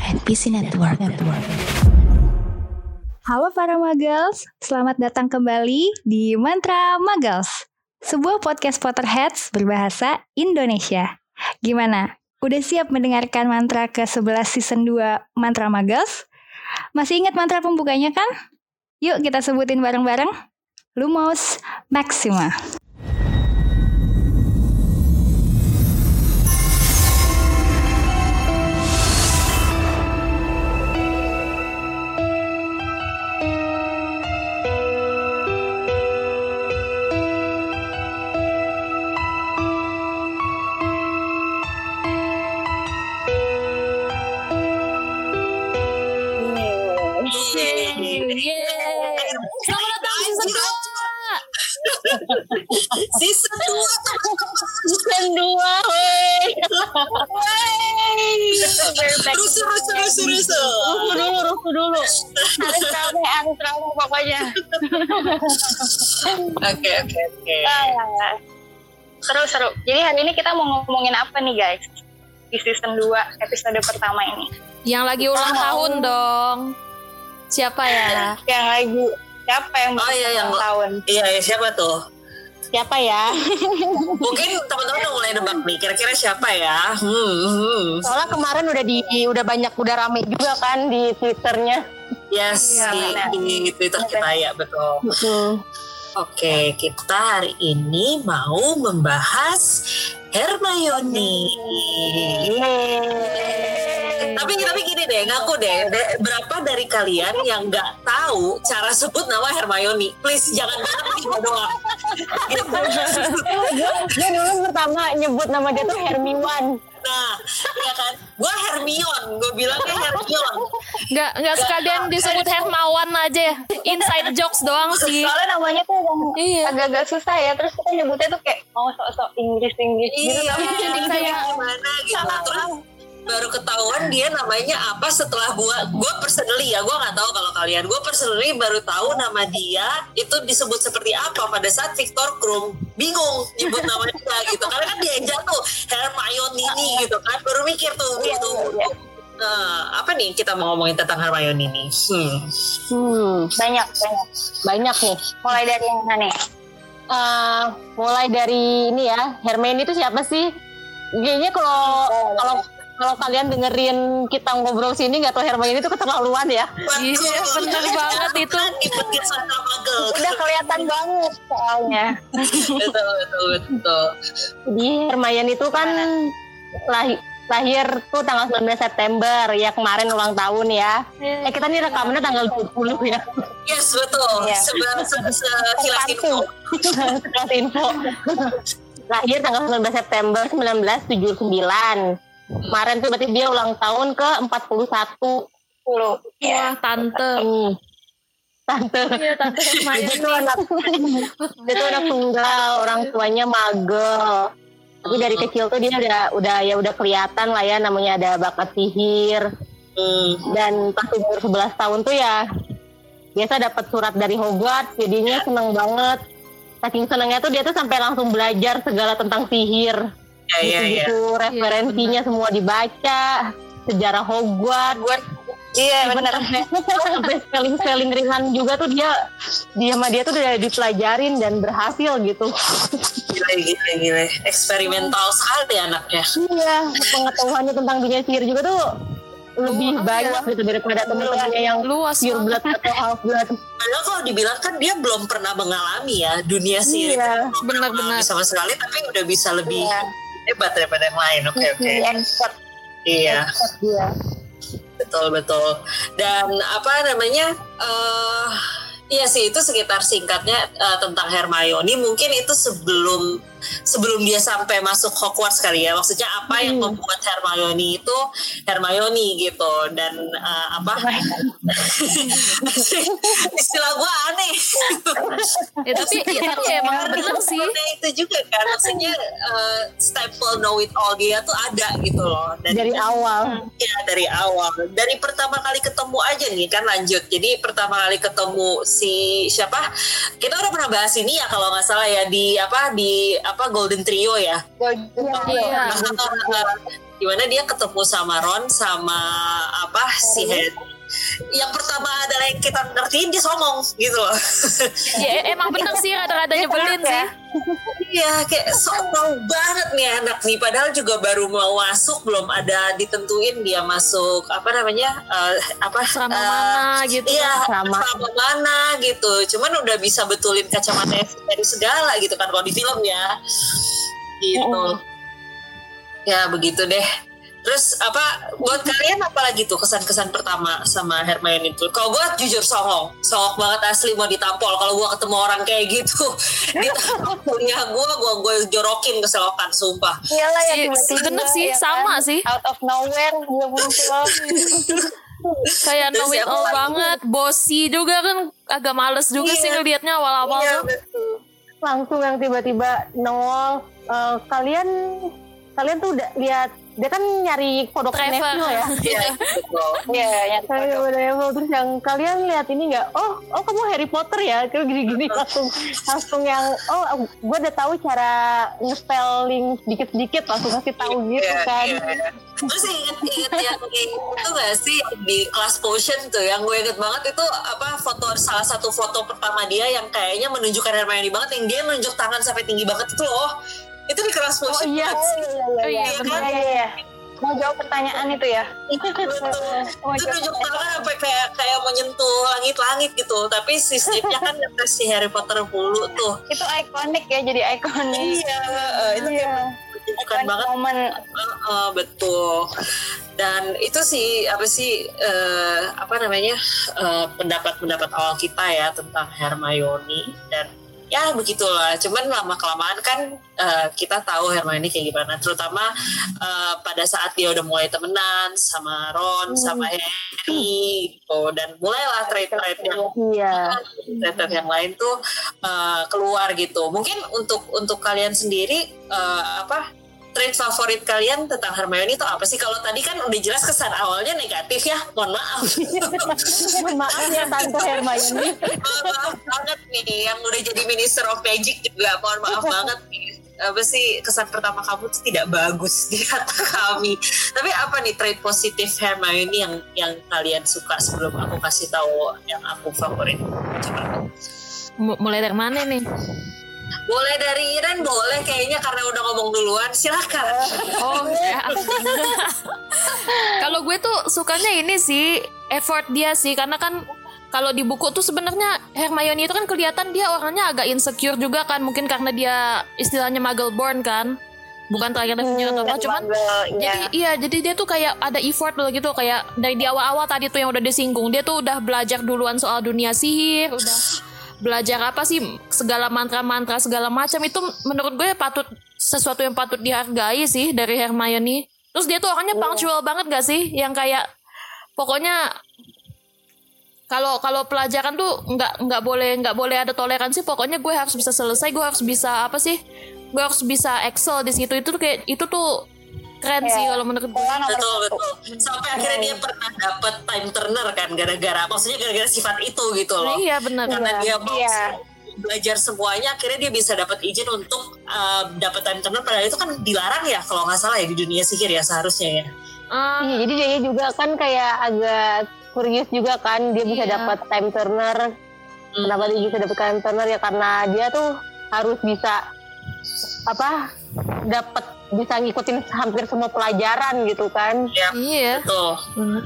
NPC Network. Network. Halo para Magals, selamat datang kembali di Mantra Magals, sebuah podcast Potterheads berbahasa Indonesia. Gimana? Udah siap mendengarkan mantra ke-11 season 2 Mantra Magals? Masih ingat mantra pembukanya kan? Yuk kita sebutin bareng-bareng. Lumos Maxima. Terus terus terus terus Rusuh dulu, rusuh dulu. Harus rame, harus rame pokoknya. Oke oke oke Ah, Seru seru. Jadi hari ini kita mau ngomongin apa nih guys? Di season 2 episode pertama ini. Yang lagi ulang Oh. tahun dong. Siapa ya? Yang lagi siapa yang Oh, iya, yang- ulang tahun? Iya ya, siapa tuh Siapa ya? Mungkin teman-teman udah mulai nebak nih Kira-kira siapa ya hmm, hmm. Soalnya kemarin udah di udah banyak udah rame juga kan di twitternya. Yes Iya, di, di Twitter kita ya betul Oke kita hari ini mau membahas Hermione tapi tapi gini deh ngaku deh de- berapa dari kalian yang nggak tahu cara sebut nama Hermione please jangan banget gitu doang Dia dulu pertama nyebut nama dia tuh Hermione. nah ya kan gue Hermione gue bilangnya Hermione Nggak nggak sekalian disebut Hermawan aja ya. Inside jokes doang sih. Soalnya namanya tuh yang Iya. agak-agak susah ya. Terus kita nyebutnya tuh kayak mau sok-sok Inggris-Inggris gitu. iya tapi jadi kayak gimana gitu terus baru ketahuan dia namanya apa setelah gua gua personally ya gua nggak tahu kalau kalian gua personally baru tahu nama dia itu disebut seperti apa pada saat Victor Krum bingung nyebut namanya gitu karena kan dia yang jatuh Hermione ini gitu kan baru mikir tuh Iya, gitu iya. Nah, apa nih kita mau ngomongin tentang Hermione ini? Hmm. Hmm, banyak, banyak. Banyak nih. Mulai dari yang mana nih? Eh, mulai dari ini ya, Hermione itu siapa sih? Kayaknya kalau kalau kalau kalian dengerin kita ngobrol sini nggak tahu Hermione itu keterlaluan ya. Iya, bener banget itu. Magel. Udah kelihatan banget soalnya. betul, betul, betul. Jadi Hermione itu kan lahir lahir tuh tanggal 19 September ya kemarin ulang tahun ya. Eh kita nih rekamannya tanggal 20 ya. Yes, betul. Iya. Seba- se- Sekilas info. Sekilas info. Lahir tanggal 19 September 1979. Kemarin tuh berarti dia ulang tahun ke 41. Puluh. Wah, tante. Hmm. Tante. Iya, tante Dia tuh Hermione. anak, dia tuh anak tunggal, orang tuanya magel. Tapi dari kecil tuh dia udah udah ya udah kelihatan lah ya namanya ada bakat sihir. Hmm. Dan pas umur 11 tahun tuh ya biasa dapat surat dari Hogwarts, jadinya seneng banget. Saking senengnya tuh dia tuh sampai langsung belajar segala tentang sihir. Ya, ya, ya. Gitu referensinya semua dibaca, sejarah Hogwarts. Iya benar. Sampai spelling spelling ringan juga tuh dia dia sama dia tuh udah dipelajarin dan berhasil gitu. Gila, gila, gila. Eksperimental sekali anaknya. Iya, pengetahuannya tentang dunia sihir juga tuh lebih Luas banyak gitu daripada teman-temannya yang Luas pure blood atau half blood. Padahal kalau dibilang kan dia belum pernah mengalami ya dunia sihir. Iya. Belum pernah Benar-benar. sama sekali, tapi udah bisa lebih Iya. Hebat daripada yang lain. Oke, oke. Expert Iya. dia. betul betul dan apa namanya eh Iya sih itu sekitar singkatnya eh, tentang Hermione mungkin itu sebelum sebelum dia sampai masuk Hogwarts kali ya maksudnya apa yang Hmm. membuat Hermione itu Hermione gitu dan eh, apa istilah gua aneh Ya, tapi ya, tapi ya emang bener sih. Itu juga kan maksudnya eh, staple know it all dia tuh ada gitu loh dan dari awal. Ya dari awal, dari pertama kali ketemu aja nih kan lanjut. Jadi pertama kali ketemu si siapa? Kita udah pernah bahas ini ya kalau nggak salah ya di apa di apa Golden Trio ya. Iya. di mana dia ketemu sama Ron sama apa si Harry yang pertama adalah yang kita ngertiin dia songong gitu loh Ya emang bener sih rada-rada nyebelin sih. Iya kayak sok tahu banget nih anak nih padahal juga baru mau masuk belum ada ditentuin dia masuk apa namanya eh, apa Selama eh, mana gitu. Iya, Sama. selama mana gitu. Cuman udah bisa betulin kacamata dari segala gitu kan kalau di film ya. Gitu. Ya begitu deh. Terus apa buat kalian apa lagi tuh kesan-kesan pertama sama Hermione itu? Kalau gue jujur songong, songong banget asli mau ditampol. Kalau gue ketemu orang kayak gitu, ditampolnya gue, gue gue jorokin ke selokan, sumpah. Iyalah ya tiba-tiba bener sih, ya sama kan? sih. Out of nowhere dia muncul. Kayak know it all banget. Bossy juga kan agak males juga sih Iya. ngelihatnya awal-awal Iya, tuh. betul. Langsung yang tiba-tiba nongol. eh, kalian kalian tuh udah lihat dia kan nyari kodok. Neville ya. Iya. Iya, yang saya Neville terus yang kalian lihat ini nggak? Oh, oh kamu Harry Potter ya? Kayak gini-gini langsung langsung yang oh gue udah tahu cara nge-spelling sedikit-sedikit langsung kasih tahu gitu Iya, kan. iya, iya. Terus inget-inget yang itu gak sih di kelas potion tuh yang gue inget banget itu apa foto salah satu foto pertama dia yang kayaknya menunjukkan Hermione banget yang dia menunjuk tangan sampai tinggi banget itu loh itu di kelas Oh potion iya, kan sih? Oh iya, Iya bener. kan? Iya, iya. Mau jawab pertanyaan itu ya? Betul. Oh, itu nunjuk tangan sampai kayak kayak menyentuh langit-langit gitu tapi si Snape-nya kan si Harry Potter mulu tuh itu ikonik ya jadi ikonik. iya eh, itu Iya. menunjukkan banget momen Heeh, betul. Dan itu sih apa sih eh, apa namanya eh, pendapat-pendapat awal kita ya tentang Hermione dan ya begitulah. Cuman lama kelamaan kan eh, kita tahu Hermione kayak gimana. Terutama eh, pada saat dia udah mulai temenan sama Ron, sama Harry gitu. Dan mulailah trade-trade yang Iya. letter yang lain tuh uh, keluar gitu. Mungkin untuk untuk kalian sendiri uh, apa trait favorit kalian tentang Hermione itu apa sih? Kalau tadi kan udah jelas kesan awalnya negatif ya. Mohon maaf. Mohon maaf ya Tante Hermione. Mohon maaf banget nih yang udah jadi Minister of Magic juga. Mohon maaf banget nih. Apa sih kesan pertama kamu tuh tidak bagus di kata kami. Tapi apa nih trait positif Hermione yang yang kalian suka sebelum aku kasih tahu yang aku favorit? Coba. M- mulai dari mana nih? Boleh dari Iren, boleh kayaknya karena udah ngomong duluan. Silakan. Oh ya. Kalau gue tuh sukanya ini sih effort dia sih. Karena kan kalau di buku tuh sebenarnya Hermione itu kan kelihatan dia orangnya agak insecure juga kan. Mungkin karena dia istilahnya muggle born kan. Bukan terakhir punya atau apa. cuman jadi iya jadi dia tuh kayak ada effort loh gitu. Kayak dari di awal-awal tadi tuh yang udah disinggung. Dia tuh udah belajar duluan soal dunia sihir udah belajar apa sih segala mantra-mantra segala macam itu menurut gue patut sesuatu yang patut dihargai sih dari Hermione. Terus dia tuh orangnya punctual banget gak sih? Yang kayak pokoknya kalau kalau pelajaran tuh nggak nggak boleh nggak boleh ada toleransi pokoknya gue harus bisa selesai gue harus bisa apa sih? Gue harus bisa excel di situ. Itu tuh kayak itu tuh keren sih kalau menurut gue betul betul. Sampai akhirnya dia pernah dapat time turner kan gara-gara maksudnya gara-gara sifat itu gitu loh. iya bener Karena dia mau Iya. belajar semuanya akhirnya dia bisa dapat izin untuk uh, dapat time turner padahal itu kan dilarang ya kalau nggak salah ya di dunia sihir ya seharusnya ya. Ah, Iya, jadi dia juga kan kayak agak kurius juga kan dia bisa Iya. dapat time turner. Kenapa dia bisa dapat time turner ya karena dia tuh harus bisa apa dapat bisa ngikutin hampir semua pelajaran gitu kan. iya Betul. bener.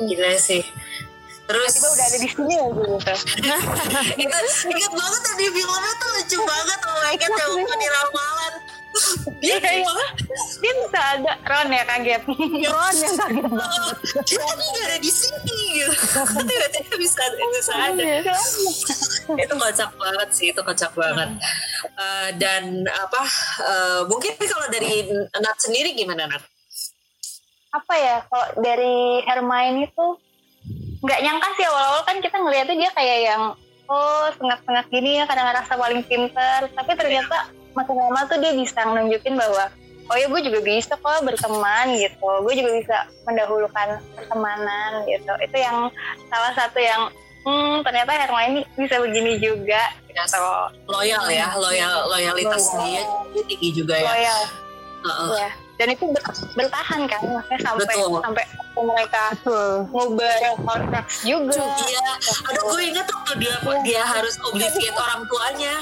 Gila sih. Terus Tiba udah ada di sini aja gitu. ingat, ingat banget tadi filmnya tuh lucu banget oh my god jawaban di ramalan dia kayak Dia bisa ada Ron ya kaget. Ron yang kaget banget. dia kan nggak ada di sini gitu tiba-tiba bisa bisa ada Iya. itu kocak banget sih itu kocak banget. Eh, dan apa eh, mungkin kalau dari Nat sendiri gimana Nat? apa ya kalau dari Hermione itu nggak nyangka sih awal-awal kan kita ngeliatnya dia kayak yang oh setengah-setengah gini ya kadang ngerasa paling pinter. Tapi ternyata makin lama tuh dia bisa nunjukin bahwa oh ya gue juga bisa kok berteman gitu. Gue juga bisa mendahulukan pertemanan gitu. Itu yang salah satu yang hmm ternyata Hermione bisa begini juga. Gitu loyal ya loyal loyalitas dia tinggi juga ya. Loyal. Heeh. ya dan itu ber- bertahan kan maksudnya sampai Betul. sampai mereka ngubah kontrak juga. Iya, aduh gue inget waktu dia dia harus obliviate orang tuanya.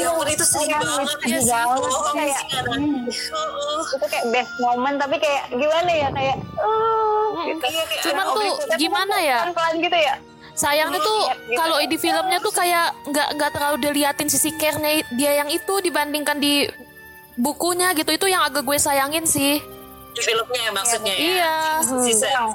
Ya ampun itu sedih Iya, banget ya sih. Bohong Kayak, hmm. Itu kayak best moment tapi kayak gimana ya kayak uh, gitu. Iya, kayak Cuman tuh gimana ya? pelan-pelan gitu ya Sayangnya tuh Iya, gitu. kalau di filmnya tuh kayak nggak nggak terlalu diliatin sisi care-nya dia yang itu dibandingkan di bukunya gitu itu yang agak gue sayangin sih. di filmnya ya maksudnya ya. Iya. Si Sam-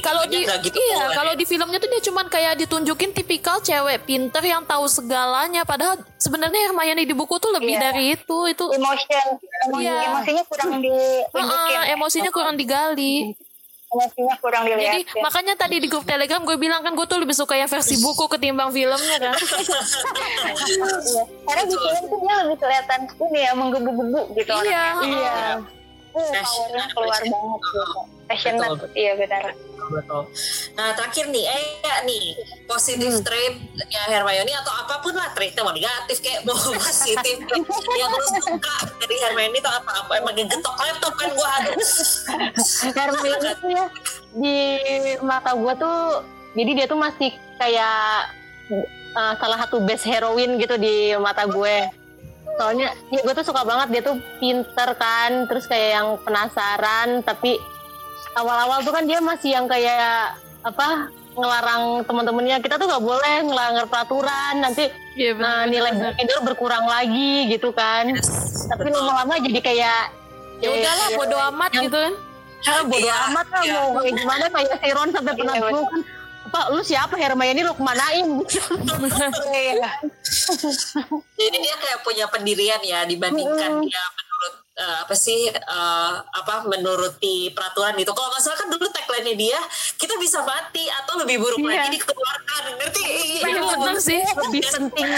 Kalau di gitu iya keluar kalau ya. di filmnya tuh dia cuman kayak ditunjukin tipikal cewek pinter yang tahu segalanya padahal sebenarnya Hermione di buku tuh lebih Iya. dari itu itu emotion emosi, Iya. emosinya kurang ditunjukin Heeh, emosinya kurang digali. Emosinya kurang Jadi dilihat makanya tadi di grup Telegram gue bilang kan gue tuh lebih suka yang versi buku ketimbang filmnya kan. Iya. Karena di film tuh dia lebih kelihatan ini ya menggebu-gebu gitu. Iya. Iya. Uh, powernya keluar passion. banget gitu. Passionate. Betul, betul. Iya benar. Betul. Nah terakhir nih, eh ya nih positif Hmm. trait ya Hermione atau apa pun lah traitnya mau negatif kayak mau positif yang lu suka dari Hermione itu apa apa emang getok laptop kan gua aduh. Hermione itu ya di mata gue tuh jadi dia tuh masih kayak uh, salah satu best heroine gitu di mata gue soalnya ya gue tuh suka banget dia tuh pinter kan terus kayak yang penasaran tapi awal-awal tuh kan dia masih yang kayak apa ngelarang teman-temannya kita tuh nggak boleh ngelanggar peraturan nanti Iya uh, nilai Gryffindor berkurang lagi gitu kan. Tapi lama-lama jadi kayak Ya udahlah bodo amat Yang- gitu kan. Ah, bodo Iya, amat lah iya. mau kayak gimana kayak si Ron sampai pernah Iya, bilang kan apa lu siapa Hermione lu kemanain Iya. Jadi dia kayak punya pendirian ya dibandingkan dia menurut eh, apa sih eh, apa menuruti peraturan gitu. Kalau nggak salah kan dulu tagline-nya dia kita bisa mati atau lebih buruk Iya. lagi dikeluarkan. Ngerti? Iya bener sih. lebih penting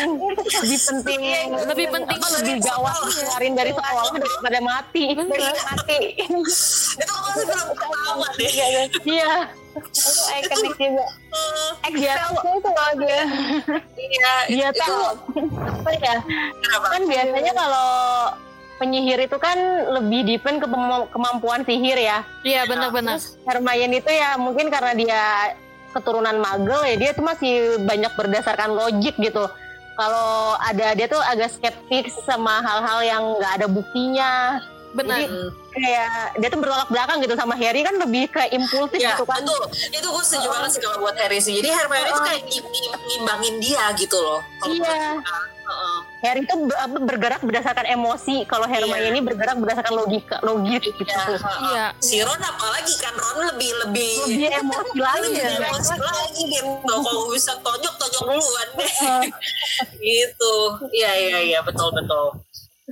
lebih penting Lebih penting apa lebih gawat dikeluarin dari sekolah daripada mati Mati. Itu masih belum ketahuan deh. iya Itu ikonik juga. Eh, dia tuh itu dia. Iya, dia itu tuh apa ya kenapa? kan biasanya kalau penyihir itu kan lebih depend ke kemampuan sihir ya Iya benar-benar. Hermione itu ya mungkin karena dia keturunan magel ya dia tuh masih banyak berdasarkan logik gitu. Kalau ada dia tuh agak skeptis sama hal-hal yang nggak ada buktinya. Benar. Hmm. Kayak dia tuh bertolak belakang gitu sama Harry kan lebih ke impulsif Ya, gitu kan. betul. Itu gue setuju banget sih kalau buat Harry sih. Jadi Hermione itu kayak ngim- ngim- ngimbangin dia gitu loh. Iya. Heeh. Harry tuh apa, bergerak berdasarkan emosi. Kalau Hermione bergerak berdasarkan logika, logis gitu. Iya. Iya. Si Ron apalagi kan Ron lebih lebih Lebih emosi lagi lebih ya. emosi lagi dia nggak kalau bisa tonjok tonjok duluan deh gitu iya iya iya betul betul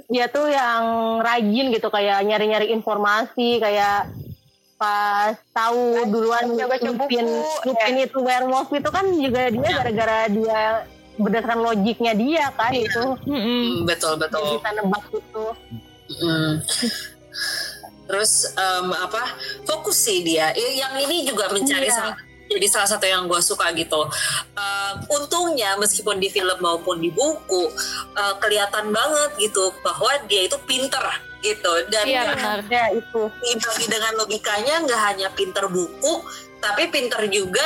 dia tuh yang rajin gitu kayak nyari-nyari informasi kayak pas tahu duluan Lupin, buku, Lupin itu werewolf itu kan juga dia Ya. gara-gara dia berdasarkan logiknya dia kan Iya. itu. Hmm, betul betul bisa nebak itu Hmm. terus em, apa fokus sih dia yang ini juga mencari Iya. Jadi salah satu yang gue suka gitu. Eh, untungnya meskipun di film maupun di buku eh, kelihatan banget gitu bahwa dia itu pinter gitu. Dan Iya benar. ya itu. Dibagi dengan logikanya nggak hanya pinter buku tapi pinter juga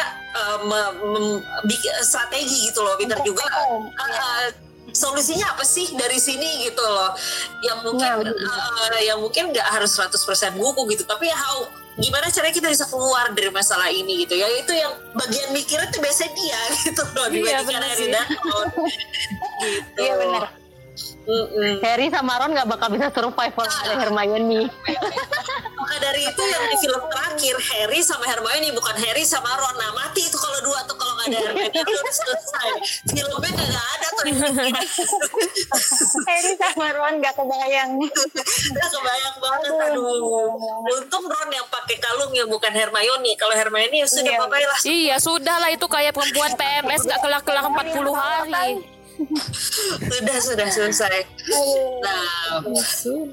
mem- bik- strategi gitu loh. Pinter juga eh, solusinya apa sih dari sini gitu loh? Yang mungkin Nah, eh, yang mungkin nggak harus 100% buku gitu tapi how gimana caranya kita bisa keluar dari masalah ini gitu ya? Itu yang bagian mikirnya tuh biasanya dia gitu loh Iya, dibandingkan dan Ron gitu Iya benar. Mm-mm. Harry sama Ron nggak bakal bisa survive kalau nggak ada Hermione Maka dari itu yang di film terakhir Harry sama Hermione bukan Harry sama Ron. Nah mati itu kalau dua tuh kalau nggak ada Hermione itu udah selesai. Filmnya nggak ada tuh. Harry sama Ron gak kebayang. Udah kebayang banget. Aduh. Untung Ron yang pakai kalung yang bukan Hermione. Kalau Hermione ya sudah Iya. bye lah. Iya sudah lah itu kayak perempuan PMS gak kelar-kelar 40 hari. Sudah sudah selesai. Nah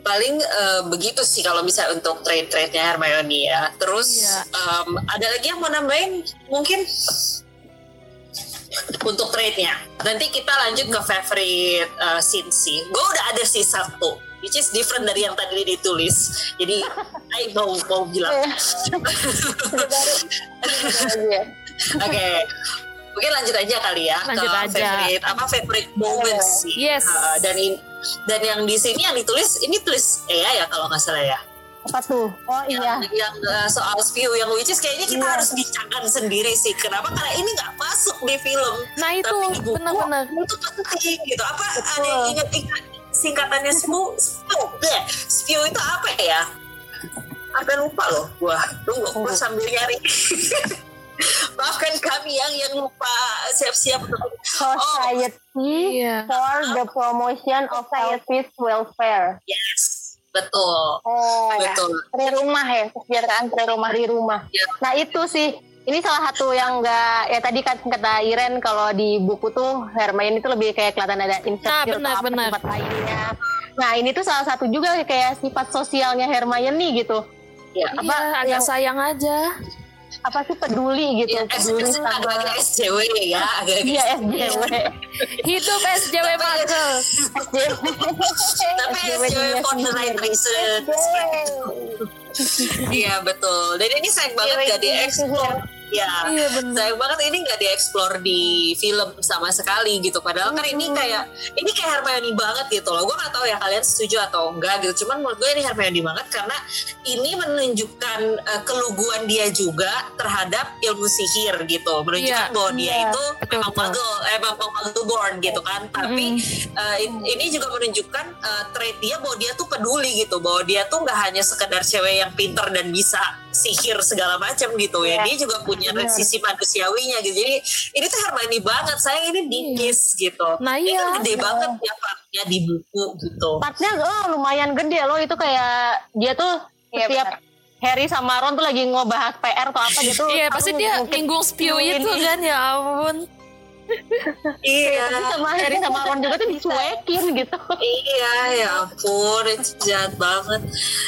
paling eh, begitu sih kalau bisa untuk trade-trade-nya Hermione ya. Terus Iya. em, ada lagi yang mau nambahin mungkin untuk trade-nya. Nanti kita lanjut ke favorite uh, scene sih. Gue udah ada sih satu which is different dari yang tadi ditulis. Jadi, I mau mau bilang. Oke. Mungkin lanjut aja kali ya Lanjut ke aja. favorite apa favorite moments sih. Yes. Uh, dan in- dan yang di sini yang ditulis ini tulis Ea ya kalau nggak salah ya. Apa tuh? Oh iya. Yang, yang uh, soal spew yang which is kayaknya kita Iya. harus bincangkan sendiri sih. Kenapa? Karena ini nggak masuk di film. Nah itu Tapi di buku, benar-benar. itu penting gitu. Apa ada yang ingat-ingat singkatannya spew? Spew, bleh. spew itu apa ya? Sampai lupa loh gua. Tunggu, gua sambil nyari. Maafkan kami yang yang lupa siap-siap untuk Society Iya. for the Promotion of Healthy Welfare. yes. Betul. Oh ya. Betul. Tri rumah ya, kesejahteraan tri rumah di rumah. Ya. Nah itu sih, ini salah satu yang enggak ya tadi kan kata Iren kalau di buku tuh Hermione itu lebih kayak kelihatan ada insecure benar, atau apa benar. tempat lainnya. Nah ini tuh salah satu juga kayak sifat sosialnya Hermione gitu. Ya. Apa Iya, agak yang sayang aja. Apa sih peduli gitu, Ya, peduli S- sama agak-agak SJW ya, agak Iya SJW. Hidup SJW Magel. SJW. Tapi SJW for the right reason. Iya betul. Dan ini sayang banget gak dieksplor. Ya, Iya benar. sayang banget ini nggak dieksplor di film sama sekali gitu. Padahal kan ini kayak ini kayak Hermione banget gitu loh. Gue nggak tahu ya kalian setuju atau enggak gitu. Cuman menurut gue ini Hermione banget karena ini menunjukkan eh, keluguan dia juga terhadap ilmu sihir gitu. Menunjukkan Iya. bahwa dia Iya. itu Betul, memang magel, eh, memang gitu kan. Tapi eh, in- ini juga menunjukkan eh, trait dia bahwa dia tuh peduli gitu. Bahwa dia tuh nggak hanya sekedar cewek yang pinter dan bisa sihir segala macam gitu ya. Iya. Dia juga punya Benar. sisi manusiawinya gitu. Jadi ini tuh Hermione banget. Saya ini dikis gitu. Nah, Ini kan iya. gede banget ya partnya di buku gitu. Partnya oh, lumayan gede loh itu kayak dia tuh Iya, setiap Harry sama Ron tuh lagi ngobahas PR atau apa gitu. Iya, pasti dia minggung spew itu ini. kan ya ampun. Iya. Sama Harry sama Ron juga tuh dicuekin gitu. Iya, ya ampun, itu jahat banget.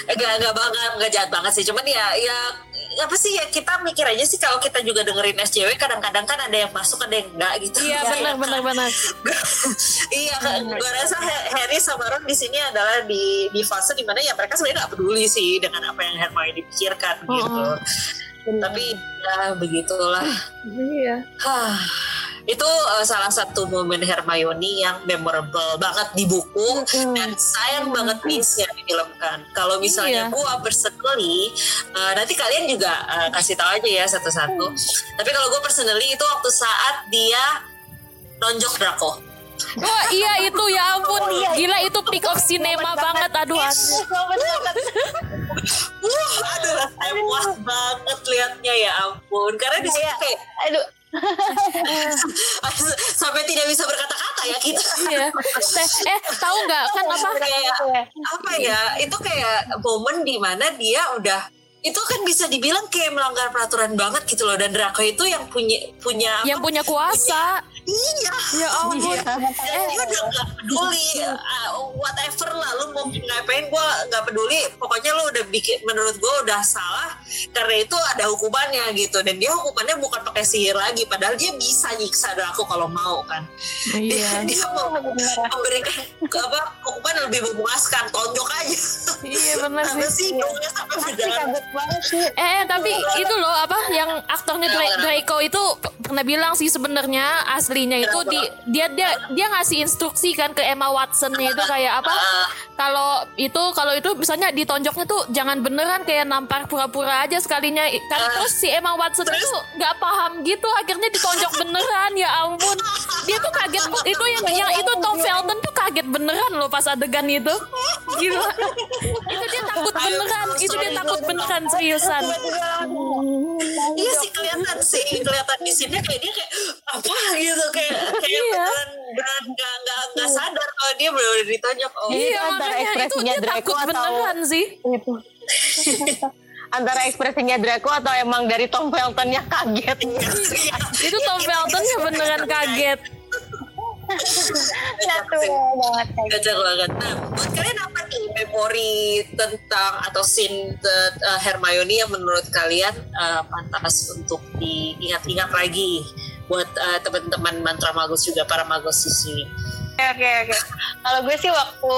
Eh, gak, gak banget, gak jahat banget sih. Cuman ya, ya apa sih ya kita mikir aja sih kalau kita juga dengerin SJW kadang-kadang kan ada yang masuk ada yang enggak gitu. Iya Ya, benar ya. benar benar. iya, gue rasa Ha- Harry sama Ron di sini adalah di di fase di mana ya mereka sebenarnya nggak peduli sih dengan apa yang Hermione pikirkan gitu. Tapi ya begitulah. Iya. Itu eh, salah satu momen Hermione yang memorable banget di buku dan sayang banget miss nggak difilmkan. Kalau misalnya Iya. gua personally, eh, nanti kalian juga eh, kasih tahu aja ya satu-satu. Tapi kalau gue personally itu waktu saat dia nonjok Draco. Oh iya itu ya ampun. Gila itu peak of cinema banget. Aduh. aduh. Aduh saya puas banget liatnya ya ampun. Karena di sini kayak Aduh, sampai tidak bisa berkata-kata ya kita. Iya. Teh, eh tahu nggak kan apa? kayak apa ya itu kayak momen di mana dia udah itu kan bisa dibilang kayak melanggar peraturan banget gitu loh. Dan Draco itu yang punya punya apa, Yang punya kuasa. iya. Ya ampun. dan dia udah gak peduli uh, whatever lah. Lu mau ngapain gue nggak peduli. Pokoknya lu udah bikin menurut gue udah salah karena itu ada hukumannya gitu. Dan dia hukumannya bukan pakai sihir lagi padahal dia bisa nyiksa Draco kalau mau kan. Iya. dia mau memberikan apa hukuman lebih memuaskan. Tonjok aja. Iya benar apa sih. sih dongnya sampai berdarah banget sih. Eh, eh, tapi itu loh apa yang aktornya Dra- Draco itu pernah bilang sih sebenarnya aslinya itu di dia dia dia ngasih instruksi kan ke Emma Watsonnya itu kayak apa kalau itu kalau itu misalnya ditonjoknya tuh jangan beneran kayak nampar pura-pura aja sekalinya. Kan terus si Emma Watson itu nggak paham gitu akhirnya ditonjok beneran ya ampun. Dia tuh kaget itu yang yang itu Tom Felton tuh kaget beneran loh pas adegan itu. Gila. Itu dia takut beneran itu dia takut beneran seriusan. Iya sih kelihatan sih. Kelihatan di sini kayak dia kayak apa? gitu. Kayak kayak Iya. beneran beneran nggak nggak nggak sadar kalau dia benar ditonjok. Oh. Iya itu antara itu ekspresinya dia Draco takut atau- beneran sih. Itu. Antara ekspresinya Draco atau emang dari Tom Feltonnya kaget. Iya. itu Tom Felton ya beneran kaget Satu banget kayak Kacau banget. Nah, buat kalian apa nih memori tentang atau scene the- uh, Hermione yang menurut kalian uh, pantas untuk diingat-ingat lagi buat uh, teman-teman mantra magus juga para magus di sini. Oke oke oke. Kalau gue sih waktu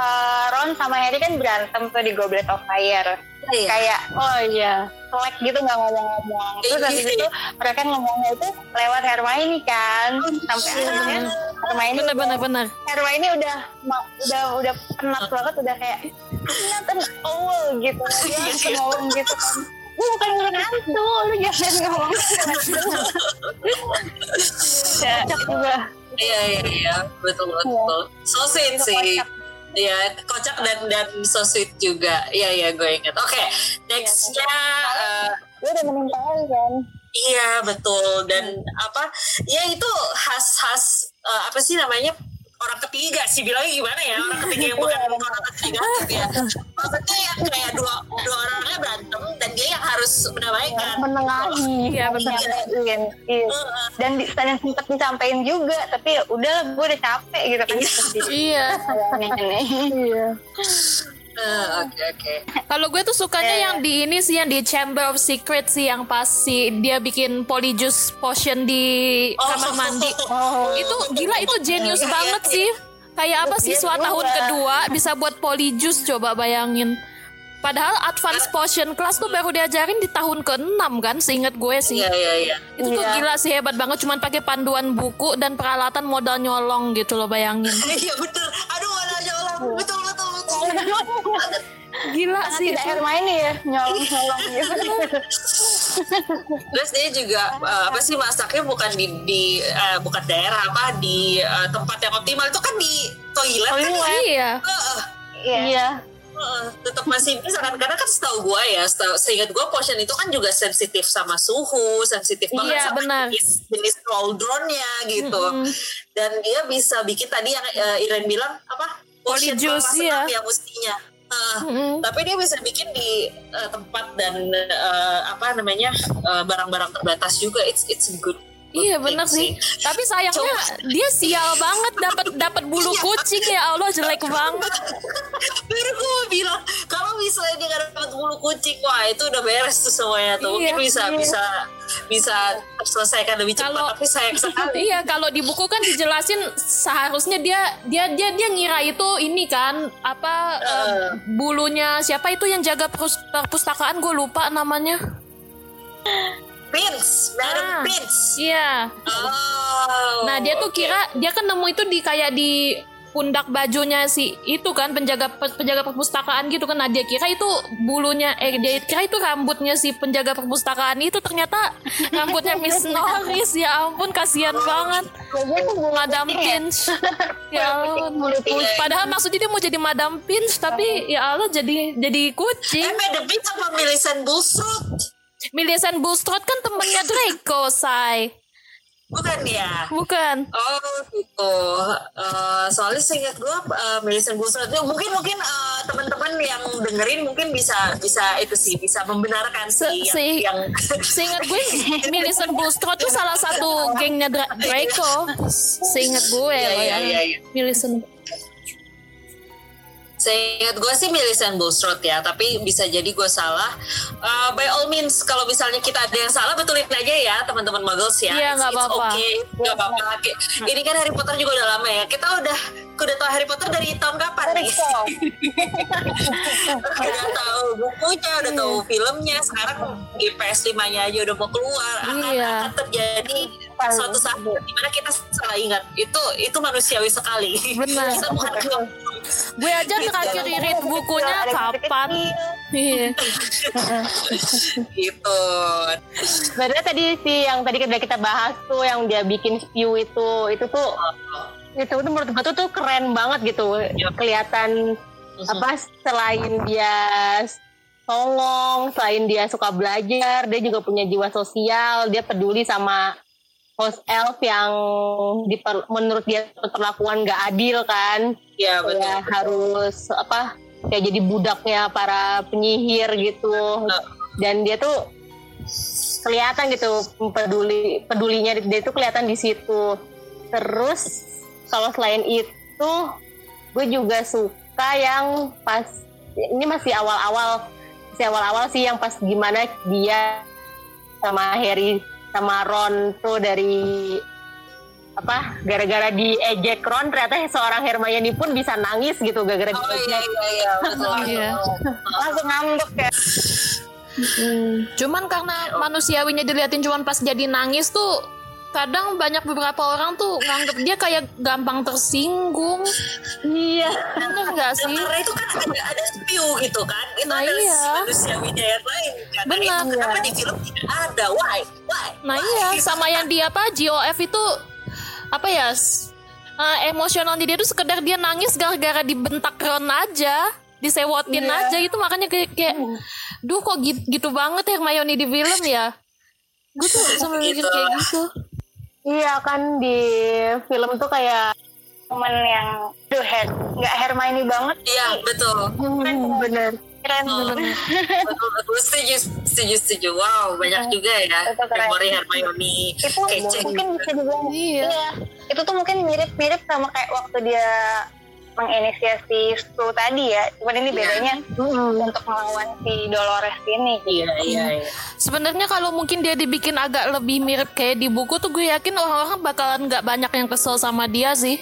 eh, Ron sama Harry kan berantem tuh di Goblet of Fire. Iya. Kayak oh iya, selek gitu nggak ngomong-ngomong. Terus Iya. habis itu mereka ngomongnya itu lewat Hermione kan, sampai akhirnya Hermione Bener bener bener. Hermione udah udah udah penat banget udah kayak not an owl gitu dia langsung ngomong gitu kan gue bukan ngerantu lu jangan ngomong kocak juga Iya iya iya betul betul. So sweet sih. Iya kocak dan dan so sweet juga. Iya iya gue ingat. Oke nextnya eh, gue udah menimpal kan iya betul dan apa ya itu khas khas eh, apa sih namanya orang ketiga sih bilangnya gimana ya? Orang ketiga yang bukan orang ketiga gitu ya. Maksudnya yang kayak dua dua orangnya berantem dan dia yang harus mendamaikan. Menengahi. Iya, benar. Nyampein. Iya. dan di, dan sempat disampaikan juga tapi ya udah gue udah capek gitu kan. Iya. iya Eh, oke oke Kalau gue tuh sukanya yang di ini sih yang di Chamber of Secrets sih yang pas si dia bikin polyjuice potion di kamar mandi. oh Itu gila itu jenius banget sih. Kayak apa siswa Iya, tahun kedua bisa buat polyjuice coba bayangin. Padahal advance potion class tuh baru diajarin di tahun ke-6 kan, seingat gue sih. iya iya iya Itu tuh Iya. gila sih hebat banget cuman pakai panduan buku dan peralatan modal nyolong gitu loh bayangin. iya betul aduh ada aja orang betul Gila sih. tidak Hermione ya nyolong nyolong gitu Terus dia juga eh, apa sih masaknya bukan di di eh, bukan daerah apa di eh, tempat yang optimal itu kan di toilet kan ya? Iya. Heeh, iya heeh, tetap masih bisa kan karena kan setahu gue ya setahu, seingat gue potion itu kan juga sensitif sama suhu sensitif banget Iya, sama benar. jenis, jenis cauldronnya gitu dan dia bisa bikin tadi yang eh, Iren bilang apa senang ya mestinya Heeh. Mm-mm. tapi dia bisa bikin di eh, tempat dan eh, apa namanya eh, barang-barang terbatas juga it's it's good Iya bener sih. Tapi sayangnya dia sial banget dapat dapat bulu kucing ya. Allah jelek banget. baru gue mau bilang kalau misalnya dia gak dapat bulu kucing wah itu udah beres tuh semuanya tuh. Mungkin Iya, bisa bisa bisa terselesaikan lebih cepat Kalau- tapi sayang sekali. Iya kalau di buku kan dijelasin seharusnya dia dia dia dia ngira itu ini kan apa eh, bulunya siapa itu yang jaga perpus- perpustakaan? Gue lupa namanya. Prince Ah. Madam Prince Iya. oh. Nah dia tuh kira dia kan nemu itu di kayak di pundak bajunya si itu kan penjaga penjaga perpustakaan gitu kan. Nah dia kira itu bulunya eh dia kira itu rambutnya si penjaga perpustakaan itu ternyata rambutnya Miss Norris. Ya ampun kasihan banget. Madam Pinch. Ya ampun. padahal maksudnya dia mau jadi Madam Pinch tapi ya Allah jadi jadi eh kucing Madam Prince sama Millicent Bulstrode Millicent Bulstrode kan temennya Draco say bukan ya bukan Oh gitu. Eh, soalnya seingat gue uh, Millicent Bulstrode itu mungkin mungkin eh, teman-teman yang dengerin mungkin bisa bisa itu sih bisa membenarkan Se- sih yang, yang Seingat gue Millicent Bulstrode tuh salah satu gengnya Dra- Draco Seingat gue iya, ya iya, iya. Millicent Seingat gue sih Millicent Bulstrode ya, tapi bisa jadi gue salah. Eh, by all means, kalau misalnya kita ada yang salah, betulin aja ya teman-teman Muggles ya. Iya, nggak it's apa-apa. Oke, nggak apa-apa. Ini kan Harry Potter juga udah lama ya. Kita udah udah tahu Harry Potter dari tahun kapan nih? udah tahu bukunya, udah tahu filmnya. Sekarang di PS5-nya aja udah mau keluar. Akan, Iya. akan terjadi suatu saat di mana kita salah ingat. Itu itu manusiawi sekali. Benar. kita bukan Gue aja terakhir irit bukunya kapan? Iya. Gitu. Sebenarnya tadi sih yang tadi udah kita bahas tuh yang dia bikin view itu itu tuh itu tuh menurut gue tuh, tuh keren banget gitu. Kelihatan apa selain dia songong selain dia suka belajar dia juga punya jiwa sosial dia peduli sama host elf yang diper- menurut dia perlakuan gak adil kan? Iya betul. ya harus apa kayak jadi budaknya para penyihir gitu. Dan dia tuh kelihatan gitu peduli pedulinya dia itu kelihatan di situ. Terus kalau selain itu gue juga suka yang pas ini masih awal-awal masih awal-awal sih yang pas gimana dia sama Harry sama Ron tuh dari apa gara-gara diejek Ron ternyata seorang Hermione pun bisa nangis gitu gara-gara Oh iya diejek. iya iya betul. Iya. Langsung ngambek ya. Cuman karena manusiawinya diliatin cuman pas jadi nangis tuh kadang banyak beberapa orang tuh nganggep dia kayak gampang tersinggung. Iya. Bener nggak Dan sih? karena itu kan ada, ada spew gitu kan itu Nah, ada iya. manusiawinya yang lain kan Dan Benar. itu kenapa di film tidak ada why why Nah why? iya, sama yang dia apa GOF itu apa ya? eh, emosionalnya dia tuh sekedar dia nangis gara-gara dibentak Ron aja, disewotin Iya. aja itu makanya kayak, kayak duh kok gitu, gitu banget Hermione di film ya. Gue tuh sampai mikir Gitu. kayak gitu. Iya kan di film tuh kayak momen yang duh Her nggak Hermione banget iya betul. Hmm, bener. keren Oh, betul betul. Setuju setuju setuju. Wow banyak juga ya keren. memori Hermione itu kece mungkin bisa dibilang Iya. iya. Itu tuh mungkin mirip-mirip sama kayak waktu dia menginisiasi Stu tadi ya cuman ini Iya. bedanya untuk melawan si Dolores ini iya iya iya Sebenarnya kalau mungkin dia dibikin agak lebih mirip kayak di buku tuh gue yakin orang-orang bakalan nggak banyak yang kesel sama dia sih.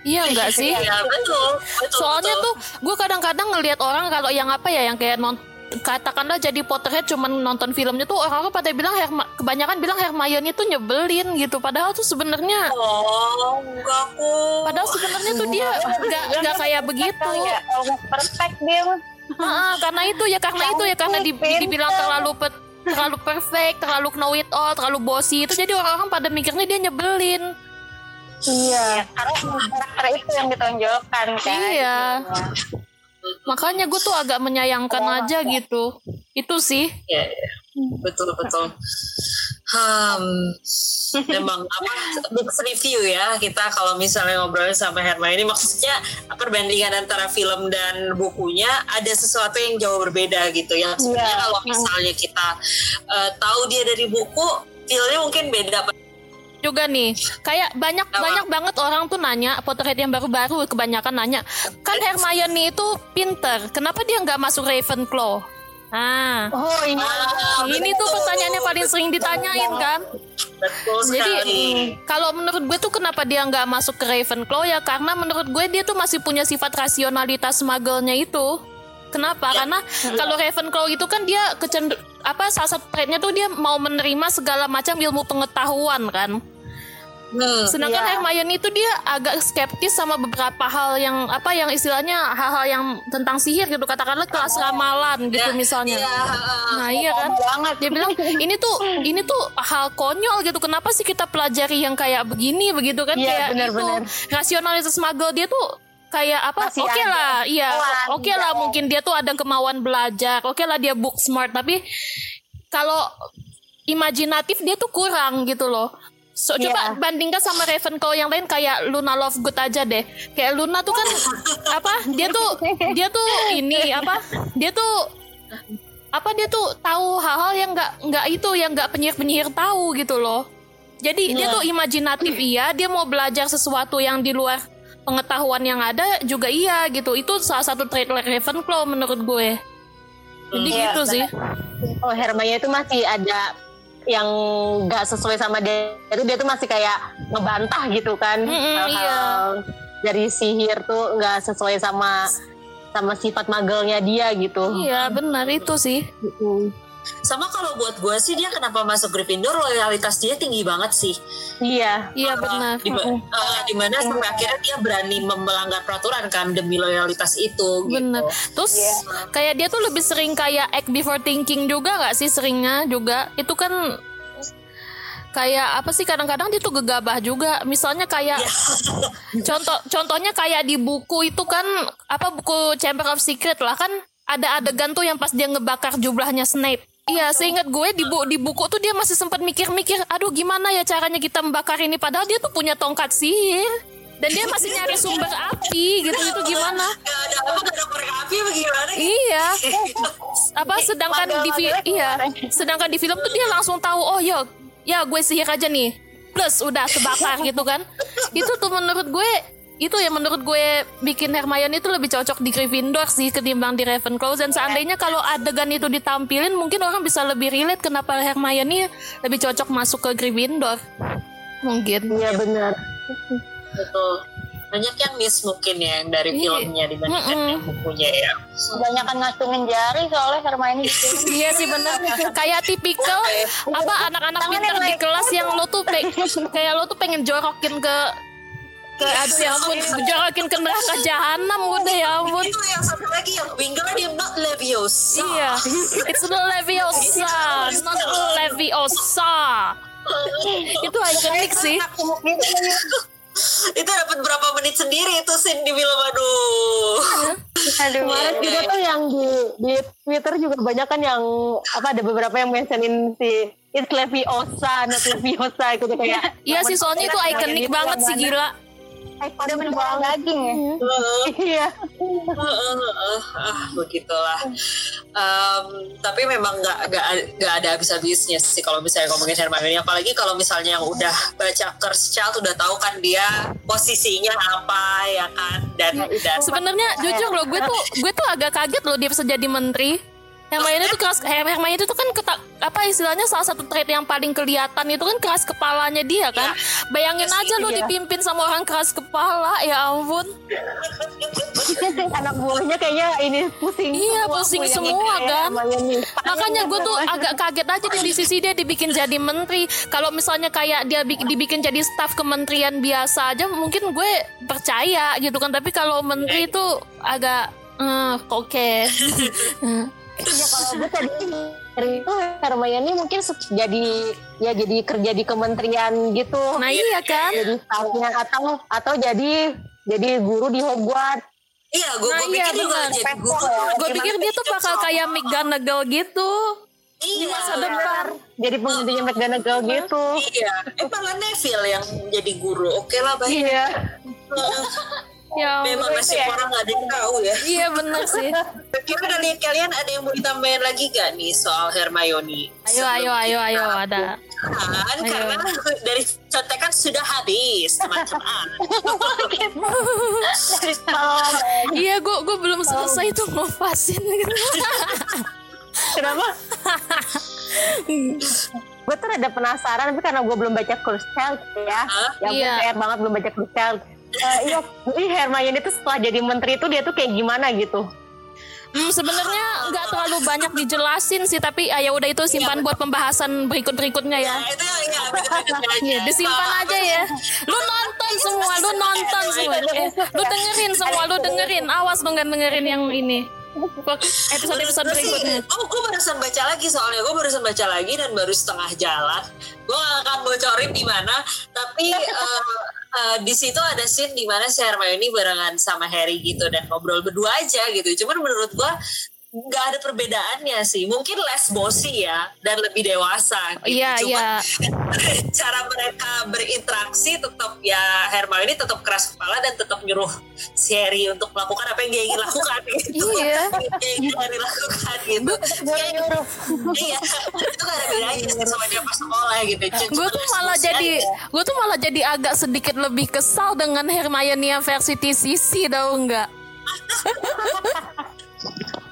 Iya nggak sih? iya betul betul Soalnya betul. tuh gue kadang-kadang ngelihat orang kalau yang apa ya yang kayak non katakanlah jadi Potterhead cuman nonton filmnya tuh orang-orang pada bilang Herma, kebanyakan bilang Hermione tuh nyebelin gitu. Padahal tuh sebenarnya oh enggak kok padahal sebenarnya tuh dia nggak nggak kayak begitu. Ya perfect dia Ah, karena itu ya karena itu ya karena di- dibilang terlalu pe- terlalu perfect terlalu know it all terlalu bossy itu jadi orang-orang pada mikirnya dia nyebelin. Iya karena karakter itu yang ditonjolkan kan Iya. Makanya gue tuh agak menyayangkan aja gitu itu sih Iya, iya. betul betul. Hmm, memang apa books review ya kita kalau misalnya ngobrol sama Hermione maksudnya perbandingan antara film dan bukunya ada sesuatu yang jauh berbeda gitu ya. Sebenarnya Iya. kalau misalnya kita eh, tahu dia dari buku, feelnya mungkin beda. Juga nih kayak banyak Apa? banyak banget orang tuh nanya Potterhead yang baru-baru kebanyakan nanya kan Hermione itu pinter kenapa dia nggak masuk Ravenclaw ah Oh iya. Ah, ini tuh betul. pertanyaannya paling sering ditanyain kan Betul Jadi kalau menurut gue tuh kenapa dia nggak masuk ke Ravenclaw ya karena menurut gue dia tuh masih punya sifat rasionalitas muggle-nya itu. Kenapa? Karena kalau Ravenclaw itu kan dia kecender apa salah satu trait-nya tuh dia mau menerima segala macam ilmu pengetahuan kan. Hmm, Sedangkan Iya. Hermione itu dia agak skeptis sama beberapa hal yang apa yang istilahnya hal-hal yang tentang sihir gitu katakanlah kelas ramalan gitu Ya, misalnya. iya. Nah iya kan banget dia bilang ini tuh ini tuh hal konyol gitu kenapa sih kita pelajari yang kayak begini begitu kan Iya, kayak benar-benar. itu rasionalitas muggle dia tuh kayak apa oke ada lah iya kemauan, oke lah iya. mungkin dia tuh ada kemauan belajar oke lah dia book smart tapi kalau imajinatif dia tuh kurang gitu loh So, Iya. coba bandingkan sama Ravenclaw yang lain kayak Luna Lovegood aja deh. Kayak Luna tuh kan apa? Dia tuh dia tuh ini apa? Dia tuh apa dia tuh tahu hal-hal yang nggak nggak itu yang nggak penyihir-penyihir tahu gitu loh. Jadi dia tuh imajinatif iya, dia mau belajar sesuatu yang di luar pengetahuan yang ada juga iya gitu. Itu salah satu trait Ravenclaw menurut gue. Jadi Iya, gitu sih. Oh Hermione itu masih ada yang nggak sesuai sama dia itu dia tuh masih kayak ngebantah gitu kan Mm-mm, Hal-hal iya. dari sihir tuh nggak sesuai sama sama sifat magelnya dia gitu Iya benar itu sih. Mm. Sama kalau buat gue sih dia kenapa masuk Gryffindor loyalitas dia tinggi banget sih. iya Iya benar. Di, eh, di mana sampai akhirnya dia berani melanggar peraturan kan demi loyalitas itu. Bener. Gitu. Terus kayak dia tuh lebih sering kayak act before thinking juga nggak sih seringnya juga. Itu kan kayak apa sih kadang-kadang dia tuh gegabah juga. Misalnya kayak contoh contohnya kayak di buku itu kan apa buku Chamber of Secret lah kan ada adegan tuh yang pas dia ngebakar jumlahnya Snape. Iya, seingat gue di, bu- di buku tuh dia masih sempat mikir-mikir, aduh gimana ya caranya kita membakar ini padahal dia tuh punya tongkat sihir dan dia masih nyari sumber api gitu itu gimana? Gak ada apa gak ada api bagaimana? Iya. Apa sedangkan di iya, sedangkan di film tuh dia langsung tahu oh ya, ya gue sihir aja nih. Plus udah kebakar gitu kan. Itu tuh menurut gue itu ya menurut gue bikin Hermione itu lebih cocok di Gryffindor sih ketimbang di Ravenclaw dan seandainya kalau adegan itu ditampilin mungkin orang bisa lebih relate kenapa Hermione lebih cocok masuk ke Gryffindor. mungkin. Iya benar. betul banyak yang miss mungkin ya yang dari Iya. filmnya dibandingkan Mm-mm. yang bukunya ya Kebanyakan ngacungin jari soalnya Hermione gitu. Iya sih bener Kayak tipikal Apa anak-anak pintar di kelas Yang lo tuh Kayak lo tuh pengen jorokin ke ke aduh ya ampun jorokin ke neraka jahanam udah ya ampun. itu yang satu lagi yang Wingardium not Leviosa. Iya it's the Leviosa not Leviosa. Itu ikonik sih. Itu dapat berapa menit sendiri itu scene di film aduh. Aduh. Kemarin juga tuh yang di di Twitter juga banyak kan yang apa ada beberapa yang mentionin si It's Leviosa, not Leviosa gitu kayak. iya sih soalnya itu ikonik banget sih gila Udah mendarah daging ya. Iya. ah begitulah. Em, tapi memang nggak nggak nggak ada habis-habisnya sih kalau misalnya ngomongin Hermione apalagi kalau misalnya yang udah baca Cursed Child udah tahu kan dia posisinya apa ya kan? Dan dan sebenarnya jujur loh gue tuh gue tuh agak kaget loh dia bisa jadi menteri Hermione itu keras Her- Hermione itu tuh kan ketak, apa istilahnya salah satu trait yang paling kelihatan itu kan keras kepalanya dia kan bayangin aja lo iya. dipimpin sama orang keras kepala ya ampun Anak buahnya kayaknya ini pusing. Iya, semua pusing semua, ini kayak kan? Makanya gue tuh agak kaget aja di sisi dia dibikin jadi menteri kalau misalnya kayak dia bi- dibikin jadi staf kementerian biasa aja mungkin gue percaya gitu kan tapi kalau menteri itu agak eh, oke Ya kalau gue tadi dari itu Hermione mungkin jadi ya jadi kerja di kementerian gitu. nah iya kan? Jadi staffnya atau atau jadi jadi guru di Hogwarts. iya gue Nah, iya, pikir juga jadi guru. Gue pikir dia tuh bakal kayak McGonagall gitu. Iya. Masa depan. Jadi penggantinya McGonagall gitu. iya. Eh malah Neville yang jadi guru. Oke lah baik. Iya. ya memang ampun. nasib orang nggak ada yang tahu ya iya bener sih Kira dari kalian ada yang mau ditambahin lagi gak nih soal Hermione? ayo ayo ayo ayo ada Kan, Ayo. karena dari contekan sudah habis teman-teman. iya gue gue belum selesai tuh ngopasin gitu Kenapa? gue tuh ada penasaran tapi karena gue belum baca Curse Child ya Hah? yang Iya. PR banget belum baca Curse Eh, iya, ini Hermione itu setelah jadi menteri itu dia tuh kayak gimana gitu? Hmm, sebenarnya nggak terlalu banyak dijelasin sih, tapi ah, ya udah itu simpan buat pembahasan berikut berikutnya ya. Nah, itu yang ya. Iya, disimpan aja ya. Lu nonton semua, lu nonton semua. Eh, lu dengerin semua, lu dengerin. Awas lu nggak dengerin yang ini. Gue sih, berikutnya. Oh, gue barusan baca lagi soalnya gue barusan baca lagi dan baru setengah jalan. Gue gak akan bocorin di mana, tapi eh, eh, di situ ada scene di mana si Hermione barengan sama Harry gitu dan ngobrol berdua aja gitu. Cuman menurut gue nggak ada perbedaannya sih. Mungkin less bossy ya dan lebih dewasa. Gitu. Iya, Cuman iya. cara mereka berinteraksi tetap ya Hermione tetap keras kepala dan tetap nyuruh si Harry untuk melakukan apa yang dia ingin lakukan gitu. Iya. yang ingin lakukan gitu. Kayak iya, itu gak ada bedanya sih sama dia pas sekolah gitu. Gue tuh malah jadi, gue tuh malah jadi agak sedikit lebih kesal dengan Hermione yang versi TCC tau nggak?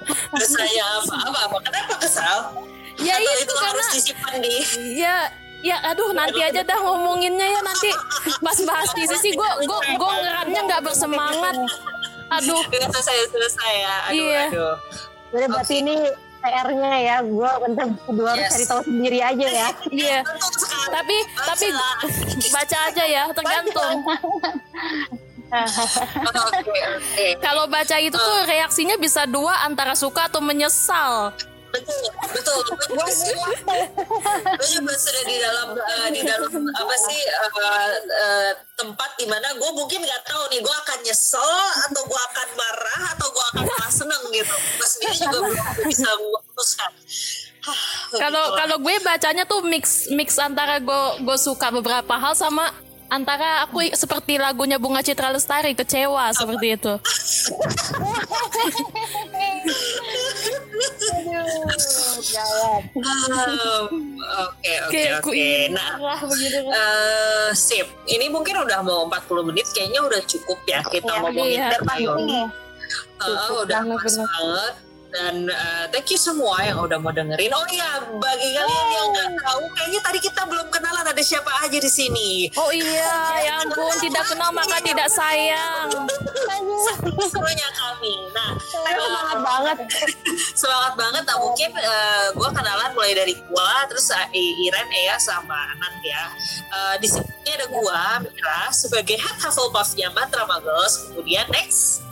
Terus saya apa, apa, apa, kenapa kesal? Ya Atau itu itu karena harus disimpan di ya ya aduh nanti aja dah ngomonginnya ya nanti pas bahas TCC gue gue gue ngerannya nggak bersemangat. Aduh, selesai, selesai ya. Aduh, Iya. aduh. Jadi berarti ini PR-nya ya, gue bentar gue harus Yes. cari tahu sendiri aja ya. iya. Tapi tapi baca aja ya, tergantung. Kalau baca itu tuh reaksinya bisa dua antara suka atau menyesal. betul betul. Gue juga sudah gue juga sudah di dalam eh, di dalam apa sih eh, eh, tempat di mana gue mungkin nggak tahu nih gue akan nyesel atau gue akan marah atau gue akan malah seneng gitu. Gue sendiri juga belum bisa memutuskan. Kalau begitulah. kalau gue bacanya tuh mix mix antara gue gue suka beberapa hal sama antara aku seperti lagunya Bunga Citra Lestari kecewa seperti itu. Oke oke oke nah eh, sip. Ini mungkin udah mau 40 menit kayaknya udah cukup ya kita Iya, ngomongin iya. Hermione Uh, udah pas banget dan uh, thank you semua yang udah mau dengerin oh iya bagi kalian yang nggak tahu kayaknya tadi kita belum kenalan ada siapa aja di sini. Oh iya, ya ampun, tidak kenal maka tidak sayang. Serunya kami. Nah, Saya semangat banget. semangat banget. Nah mungkin eh, gua kenalan mulai dari gua, terus eh, Iren, Ea, sama Anand ya. Eh, di sini ada gua, Mira, sebagai head Hufflepuff-nya Mantra Muggles. Kemudian next.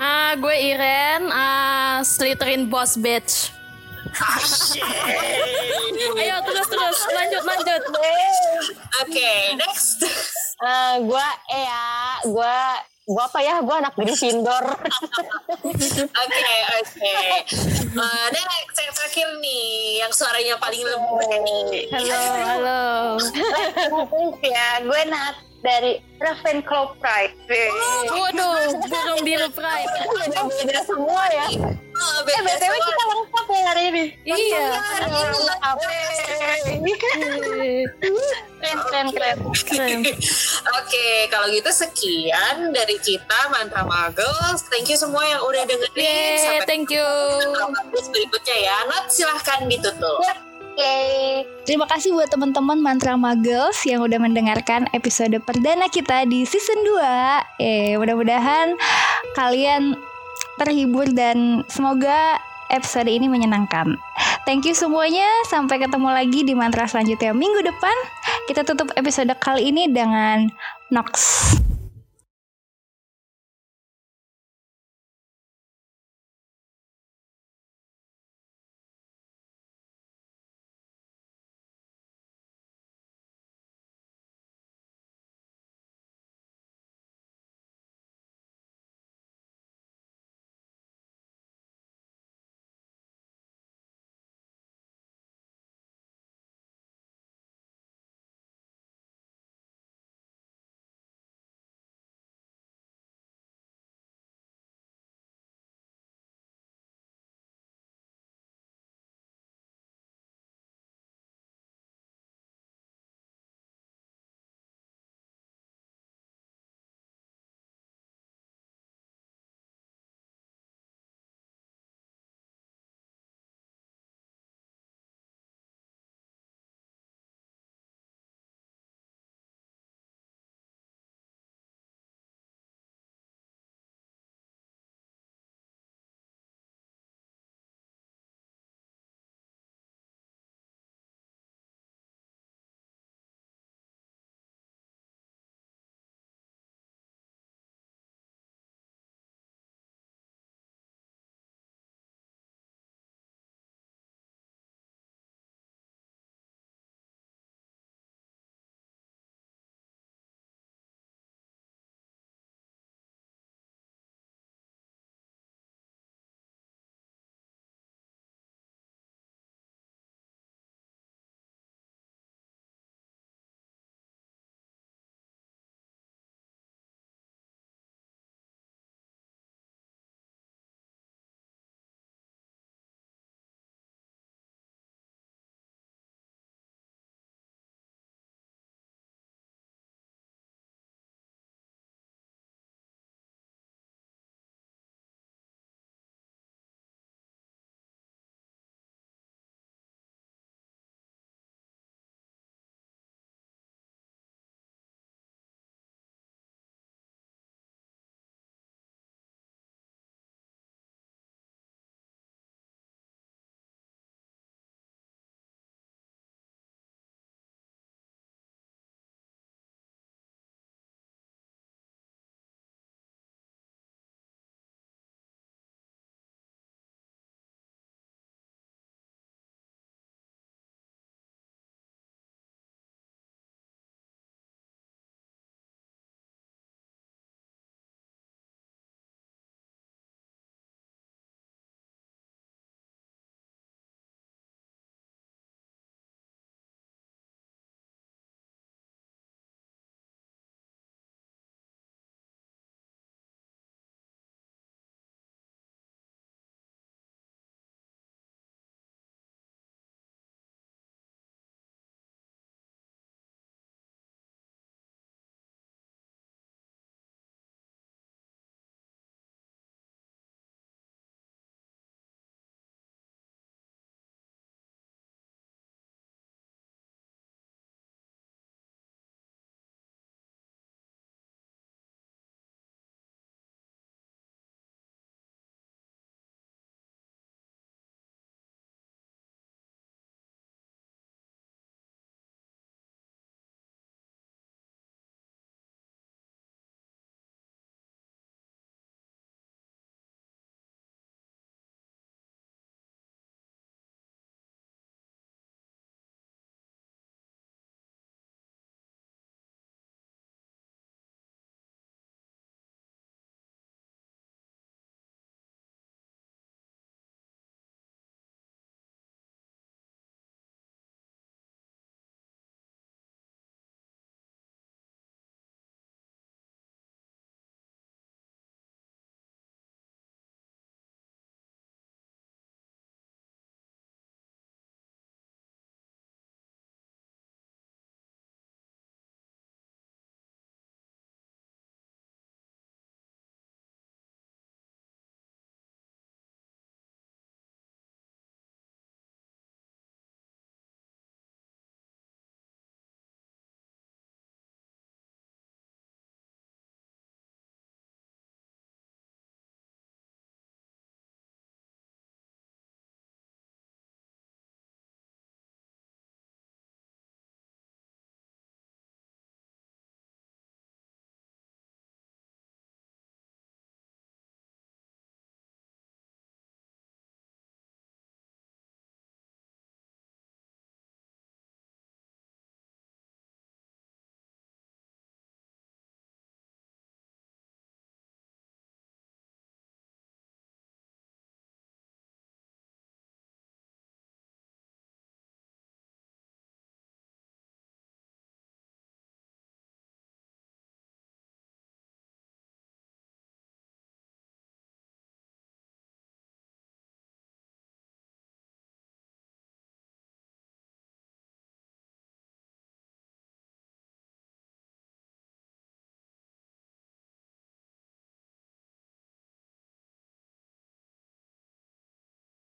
Ah, gue Iren, ah Slytherin boss bitch. Asyik. Ayo terus terus lanjut lanjut. Oke, next. Eh, gua Ea, gua gua apa ya? Gua anak Gryffindor. Oke, oke. Eh, next, yang terakhir nih, yang suaranya paling lembut nih. Halo halo. ya, gue Nat dari Ravenclaw Pride. Waduh, burung biru pride. Beda-beda semua ya. Oh, Eh, BTW suara. kita lengkap ya hari ini. Iya. Keren, keren, keren. Keren. Oke, kalau gitu sekian dari kita Mantra Muggles. Thank you semua yang udah dengerin. Yeay, Sampai thank you. berikutnya ya. Not silahkan ditutup. Oke. Terima kasih buat teman-teman Mantra Muggles yang udah mendengarkan episode perdana kita di season 2. Eh, mudah-mudahan kalian terhibur dan semoga episode ini menyenangkan. Thank you semuanya. Sampai ketemu lagi di mantra selanjutnya minggu depan. Kita tutup episode kali ini dengan Nox.